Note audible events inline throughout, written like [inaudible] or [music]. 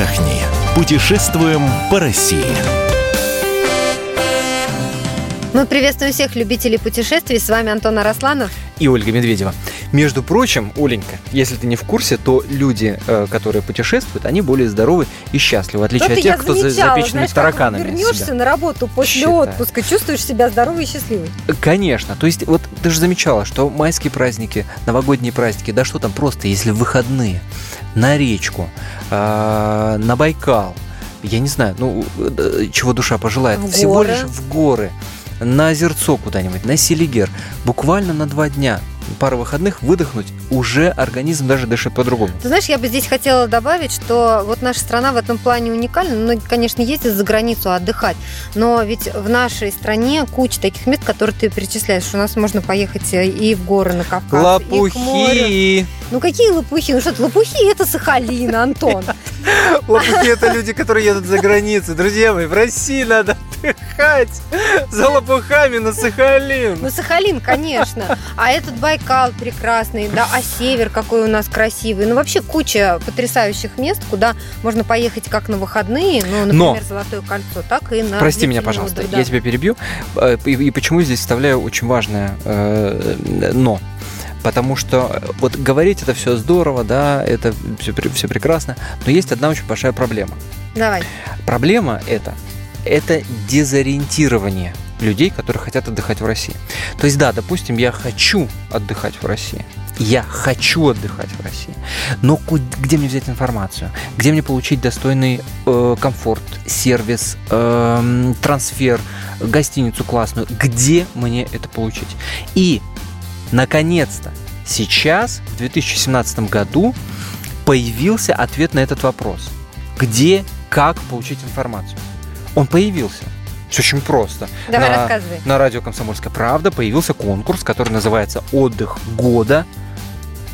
отдохни. Путешествуем по России. Мы приветствуем всех любителей путешествий. С вами Антон Арасланов. И Ольга Медведева. Между прочим, Оленька, если ты не в курсе, то люди, э, которые путешествуют, они более здоровы и счастливы, в отличие Вот от тех, кто за знаешь, тараканами. Как вернешься себя. на работу после Считаю. отпуска, чувствуешь себя здоровой и счастливой. Конечно. То есть, вот ты же замечала, что майские праздники, новогодние праздники, да что там просто, если выходные, на речку, э, на Байкал, я не знаю, ну, э, чего душа пожелает, В всего горы. лишь в горы, на озерцо куда-нибудь, на Селигер, буквально на два дня, пара выходных выдохнуть, уже организм даже дышит по-другому. Ты знаешь, я бы здесь хотела добавить, что вот наша страна в этом плане уникальна. Многие, конечно, ездят за границу отдыхать, но ведь в нашей стране куча таких мест, которые ты перечисляешь. У нас можно поехать и в горы на Кавказ, и к морю. Лопухи! Ну какие лопухи? Ну что лопухи это Сахалин, Антон. [laughs] Лопухи это люди, которые едут за границу. Друзья мои, в России надо отдыхать за лопухами на Сахалин. Ну, Сахалин, конечно. А этот Байкал прекрасный, да, а север какой у нас красивый. Ну, вообще куча потрясающих мест, куда можно поехать как на выходные, ну, Но- например, Золотое кольцо, так и на Прости меня, пожалуйста, отдых, я да. тебя перебью. Э, И, и почему здесь вставляю очень важное э, но. Потому что э, вот говорить это все здорово, да, это все, все прекрасно, но есть одна очень большая проблема. Давай. Проблема это, это дезориентирование людей, которые хотят отдыхать в России. То есть, да, допустим, я хочу отдыхать в России. Я хочу отдыхать в России. Но где мне взять информацию? Где мне получить достойный э, комфорт, сервис, эм, трансфер, гостиницу классную? Где мне это получить? И, наконец-то, сейчас, в 2017 году, появился ответ на этот вопрос. Где, как получить информацию? Он появился. Все очень просто. Давай На- рассказывай. На радио «Комсомольская правда» появился конкурс, который называется «Отдых года»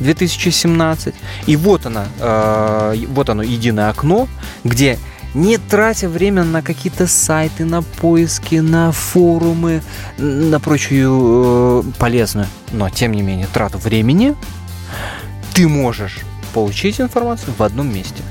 2017. И вот она, э, вот оно, единое окно, где не тратя время на какие-то сайты, на поиски, на форумы, на прочую э, полезную, но тем не менее трату времени, ты можешь получить информацию в одном месте.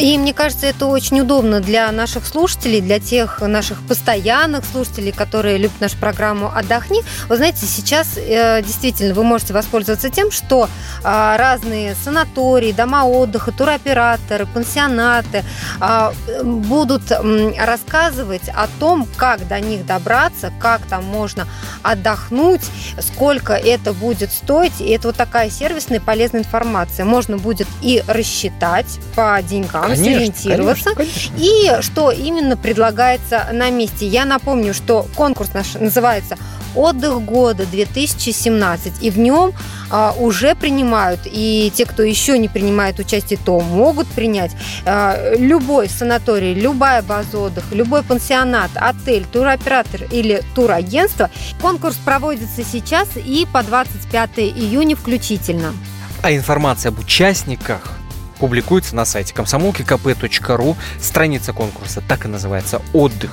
И мне кажется, это очень удобно для наших слушателей, для тех наших постоянных слушателей, которые любят нашу программу «Отдохни». Вы знаете, сейчас э, действительно вы можете воспользоваться тем, что а, разные санатории, дома отдыха, туроператоры, пансионаты а, будут рассказывать о том, как до них добраться, как там можно отдохнуть, сколько это будет стоить. И это вот такая сервисная полезная информация. Можно будет и рассчитать по деньгам, сориентироваться. конечно, конечно. И что именно предлагается на месте. Я напомню, что конкурс наш называется «Отдых года 2017», и в нем а, уже принимают, и те, кто еще не принимает участие, то могут принять а, любой санаторий, любая база отдыха, любой пансионат, отель, туроператор или турагентство. Конкурс проводится сейчас и по 25 июня включительно. А информация об участниках публикуется на сайте комсомолки.кп.ру. Страница конкурса так и называется «Отдых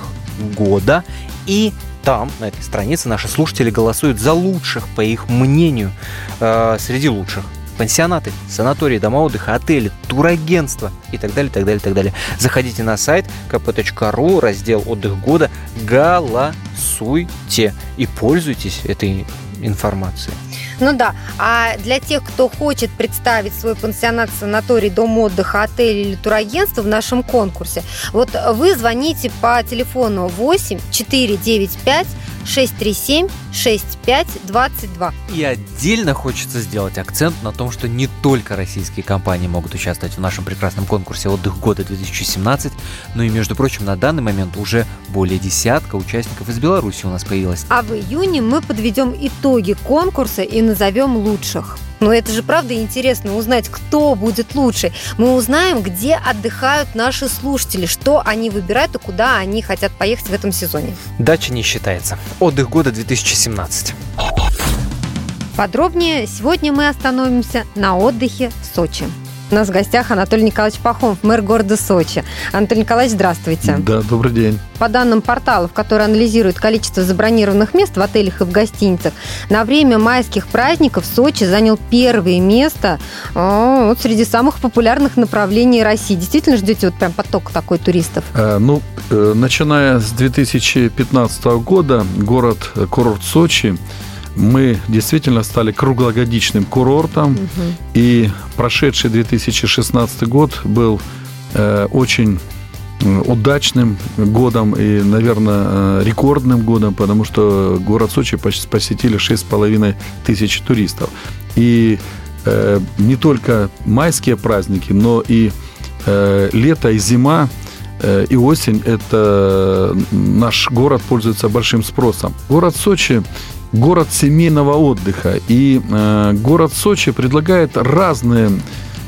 года». И там, на этой странице, наши слушатели голосуют за лучших, по их мнению, э, среди лучших. Пансионаты, санатории, дома отдыха, отели, турагентства и так далее, так далее, так далее. Заходите на сайт kp.ru, раздел «Отдых года», голосуйте и пользуйтесь этой информацией. Ну да, а для тех, кто хочет представить свой пансионат, санаторий, дом отдыха, отель или турагентство в нашем конкурсе, вот вы звоните по телефону 8 495 637 6522. И отдельно хочется сделать акцент на том, что не только российские компании могут участвовать в нашем прекрасном конкурсе «Отдых года 2017», но и, между прочим, на данный момент уже более десятка участников из Беларуси у нас появилось. А в июне мы подведем итоги конкурса и назовем лучших. Но это же правда интересно узнать, кто будет лучше. Мы узнаем, где отдыхают наши слушатели, что они выбирают и куда они хотят поехать в этом сезоне. Дача не считается. «Отдых года 2017». Подробнее сегодня мы остановимся на отдыхе в Сочи. У нас в гостях Анатолий Николаевич Пахомов, мэр города Сочи. Анатолий Николаевич, здравствуйте. Да, добрый день. По данным порталов, которые анализируют количество забронированных мест в отелях и в гостиницах, на время майских праздников Сочи занял первое место о, вот среди самых популярных направлений России. Действительно ждете вот прям поток такой туристов? Э, ну, э, начиная с 2015 года город, э, курорт Сочи мы действительно стали круглогодичным курортом, угу. и прошедший 2016 год был э, очень удачным годом и, наверное, э, рекордным годом, потому что город Сочи посетили 6,5 тысяч туристов. И э, не только майские праздники, но и э, лето и зима э, и осень – это наш город пользуется большим спросом. Город Сочи город семейного отдыха. И э, город Сочи предлагает разные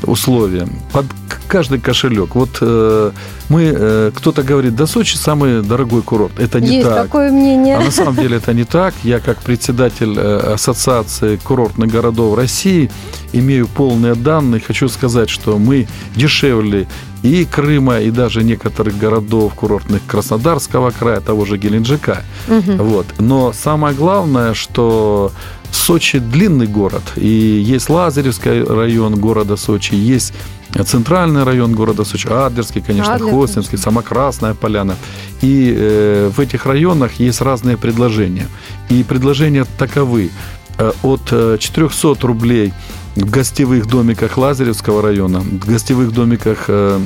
условия под каждый кошелек. Вот э, мы, э, кто-то говорит, да Сочи самый дорогой курорт. Это не Есть так. такое мнение. А на самом деле это не так. Я как председатель э, Ассоциации курортных городов России имею полные данные. Хочу сказать, что мы дешевле и Крыма, и даже некоторых городов курортных Краснодарского края, того же Геленджика. Угу. Вот. Но самое главное, что Сочи длинный город, и есть Лазаревский район города Сочи, есть центральный район города Сочи, Адлерский, конечно, Адлер, Хостинский, сама Красная Поляна. И э, в этих районах есть разные предложения. И предложения таковы. Э, от 400 э, рублей в гостевых домиках Лазаревского района, в гостевых домиках э,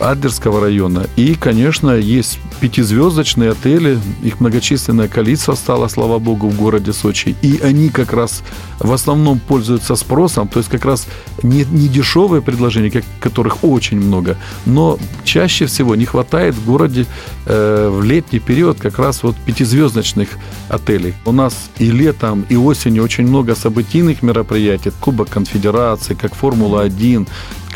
Адлерского района. И, конечно, есть пятизвездочные отели, их многочисленное количество стало, слава богу, в городе Сочи. И они как раз в основном пользуются спросом, то есть как раз не, не дешевые предложения, как, которых очень много, но чаще всего не хватает в городе э, в летний период как раз вот пятизвездочных отелей. У нас и летом, и осенью очень много событийных мероприятий, Кубок Конфедерации, как Формула-1,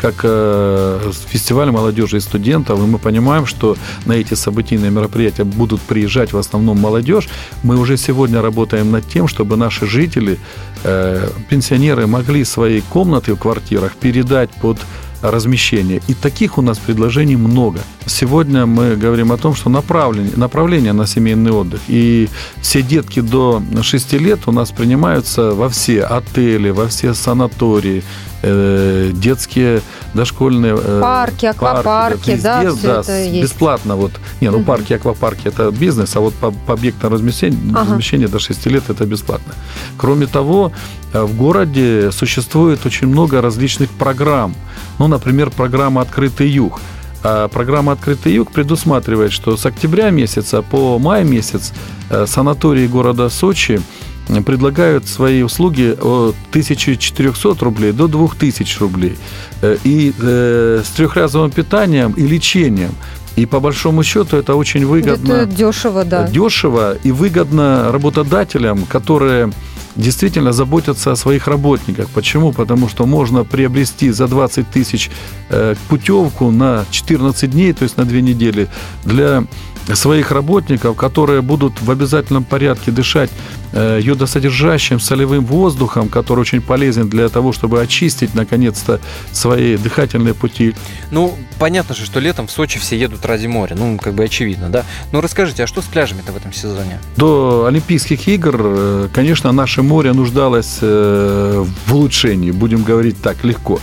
как э, фестиваль молодежи и студентов, и мы понимаем, что на эти событийные мероприятия будут приезжать в основном молодежь, мы уже сегодня работаем над тем, чтобы наши жители, э, пенсионеры могли свои комнаты в квартирах передать под размещения. И таких у нас предложений много. Сегодня мы говорим о том, что направление, направление на семейный отдых. И все детки до 6 лет у нас принимаются во все отели, во все санатории, э, детские дошкольные э, парки, аквапарки, да, везде, да, да это бесплатно. Вот. Не, ну угу. парки, аквапарки это бизнес, а вот по, объектам размещения, ага. размещения до 6 лет это бесплатно. Кроме того, э, в городе существует очень много различных программ. Ну, например, программа «Открытый юг». А программа «Открытый юг» предусматривает, что с октября месяца по май месяц э, санатории города Сочи предлагают свои услуги от 1400 рублей до 2000 рублей. Э, и э, с трехразовым питанием и лечением. И по большому счету это очень выгодно. Это дешево, да. Дешево и выгодно работодателям, которые действительно заботятся о своих работниках. Почему? Потому что можно приобрести за 20 тысяч э, путевку на 14 дней, то есть на 2 недели, для своих работников, которые будут в обязательном порядке дышать э, йодосодержащим солевым воздухом, который очень полезен для того, чтобы очистить, наконец-то, свои дыхательные пути. Ну, понятно же, что летом в Сочи все едут ради моря, ну, как бы очевидно, да? Но расскажите, а что с пляжами-то в этом сезоне? До Олимпийских игр, э, конечно, наше море нуждалось э, в улучшении, будем говорить так, легко.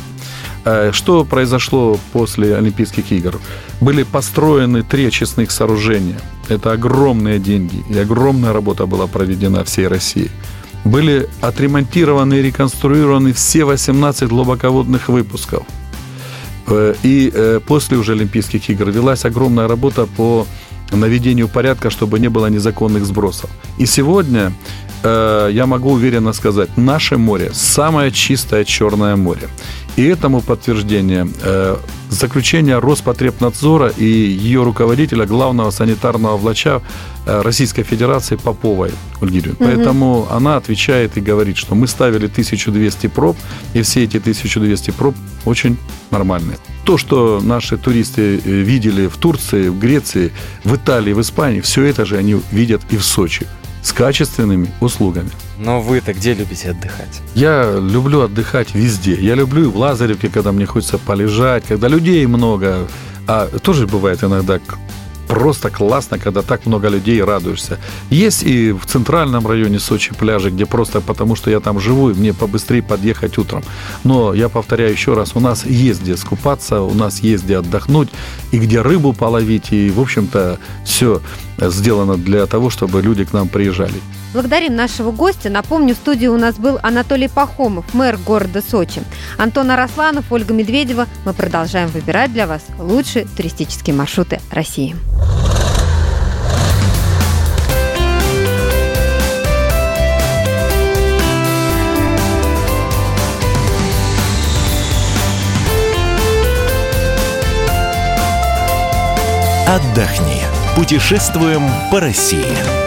Э, что произошло после Олимпийских игр? Были построены три очистных сооружения. Это огромные деньги и огромная работа была проведена всей России. Были отремонтированы и реконструированы все 18 глубоководных выпусков. Э, и э, после уже Олимпийских игр велась огромная работа по наведению порядка, чтобы не было незаконных сбросов. И сегодня я могу уверенно сказать, наше море самое чистое Черное море. И этому подтверждение э, заключение Роспотребнадзора и ее руководителя, главного санитарного врача э, Российской Федерации Поповой Ольги Угу. Поэтому она отвечает и говорит, что мы ставили 1200 проб, и все эти 1200 проб очень нормальные. То, что наши туристы э, видели в Турции, в Греции, в Италии, в Испании, все это же они видят и в Сочи. С качественными услугами. Но вы-то где любите отдыхать? Я люблю отдыхать везде. Я люблю и в Лазаревке, когда мне хочется полежать, когда людей много. А тоже бывает иногда просто классно, когда так много людей радуешься. Есть и в центральном районе Сочи пляжи, где просто потому, что я там живу, и мне побыстрее подъехать утром. Но я повторяю еще раз, у нас есть где скупаться, у нас есть где отдохнуть, и где рыбу половить, и, в общем-то, все сделано для того, чтобы люди к нам приезжали. Благодарим нашего гостя. Напомню, в студии у нас был Анатолий Пахомов, мэр города Сочи. Антон Арасланов, Ольга Медведева. Мы продолжаем выбирать для вас лучшие туристические маршруты России. Отдохни. Путешествуем по России.